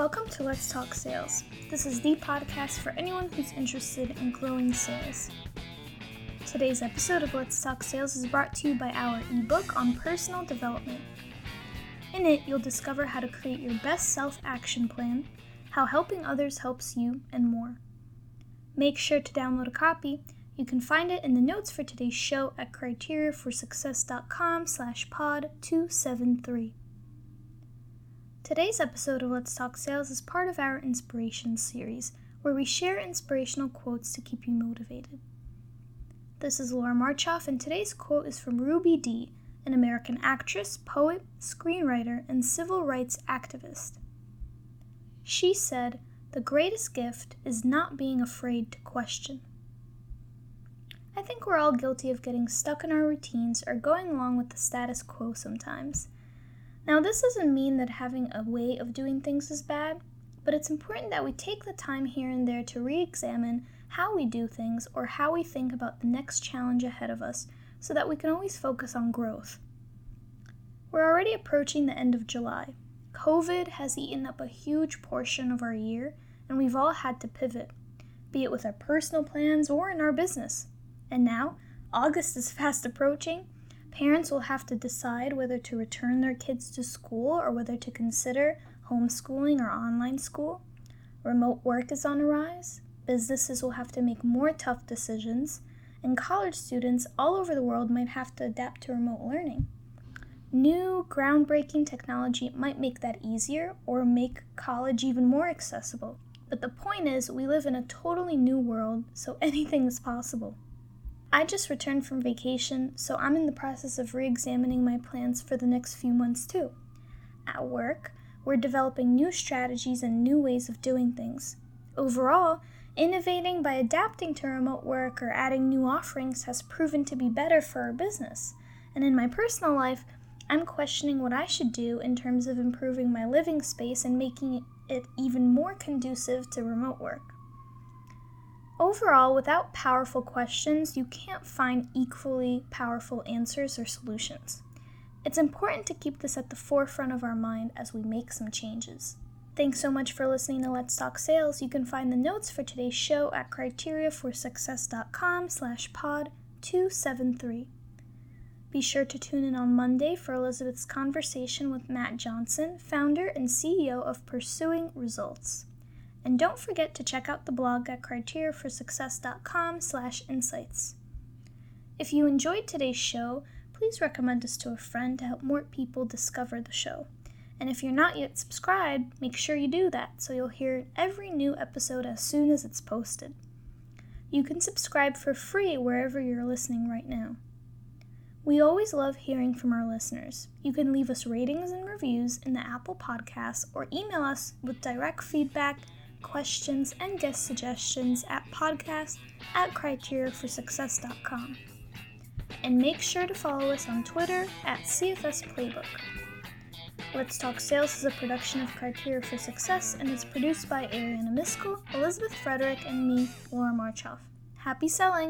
Welcome to Let's Talk Sales. This is the podcast for anyone who's interested in growing sales. Today's episode of Let's Talk Sales is brought to you by our ebook on personal development. In it, you'll discover how to create your best self action plan, how helping others helps you, and more. Make sure to download a copy. You can find it in the notes for today's show at criteriaforsuccess.com slash pod 273. Today's episode of Let's Talk Sales is part of our Inspiration series, where we share inspirational quotes to keep you motivated. This is Laura Marchoff, and today's quote is from Ruby Dee, an American actress, poet, screenwriter, and civil rights activist. She said, The greatest gift is not being afraid to question. I think we're all guilty of getting stuck in our routines or going along with the status quo sometimes. Now, this doesn't mean that having a way of doing things is bad, but it's important that we take the time here and there to re examine how we do things or how we think about the next challenge ahead of us so that we can always focus on growth. We're already approaching the end of July. COVID has eaten up a huge portion of our year, and we've all had to pivot, be it with our personal plans or in our business. And now, August is fast approaching, Parents will have to decide whether to return their kids to school or whether to consider homeschooling or online school. Remote work is on the rise. Businesses will have to make more tough decisions, and college students all over the world might have to adapt to remote learning. New, groundbreaking technology might make that easier or make college even more accessible. But the point is, we live in a totally new world, so anything is possible. I just returned from vacation, so I'm in the process of re examining my plans for the next few months too. At work, we're developing new strategies and new ways of doing things. Overall, innovating by adapting to remote work or adding new offerings has proven to be better for our business. And in my personal life, I'm questioning what I should do in terms of improving my living space and making it even more conducive to remote work. Overall, without powerful questions, you can't find equally powerful answers or solutions. It's important to keep this at the forefront of our mind as we make some changes. Thanks so much for listening to Let's Talk Sales. You can find the notes for today's show at criteriaforsuccess.com slash pod 273. Be sure to tune in on Monday for Elizabeth's conversation with Matt Johnson, founder and CEO of Pursuing Results. And don't forget to check out the blog at criteriaforsuccess.com slash insights. If you enjoyed today's show, please recommend us to a friend to help more people discover the show. And if you're not yet subscribed, make sure you do that so you'll hear every new episode as soon as it's posted. You can subscribe for free wherever you're listening right now. We always love hearing from our listeners. You can leave us ratings and reviews in the Apple Podcasts or email us with direct feedback questions, and guest suggestions at podcast at criteriaforsuccess.com. And make sure to follow us on Twitter at CFS Playbook. Let's Talk Sales is a production of Criteria for Success and is produced by Ariana Miskell, Elizabeth Frederick, and me, Laura Marchoff. Happy selling!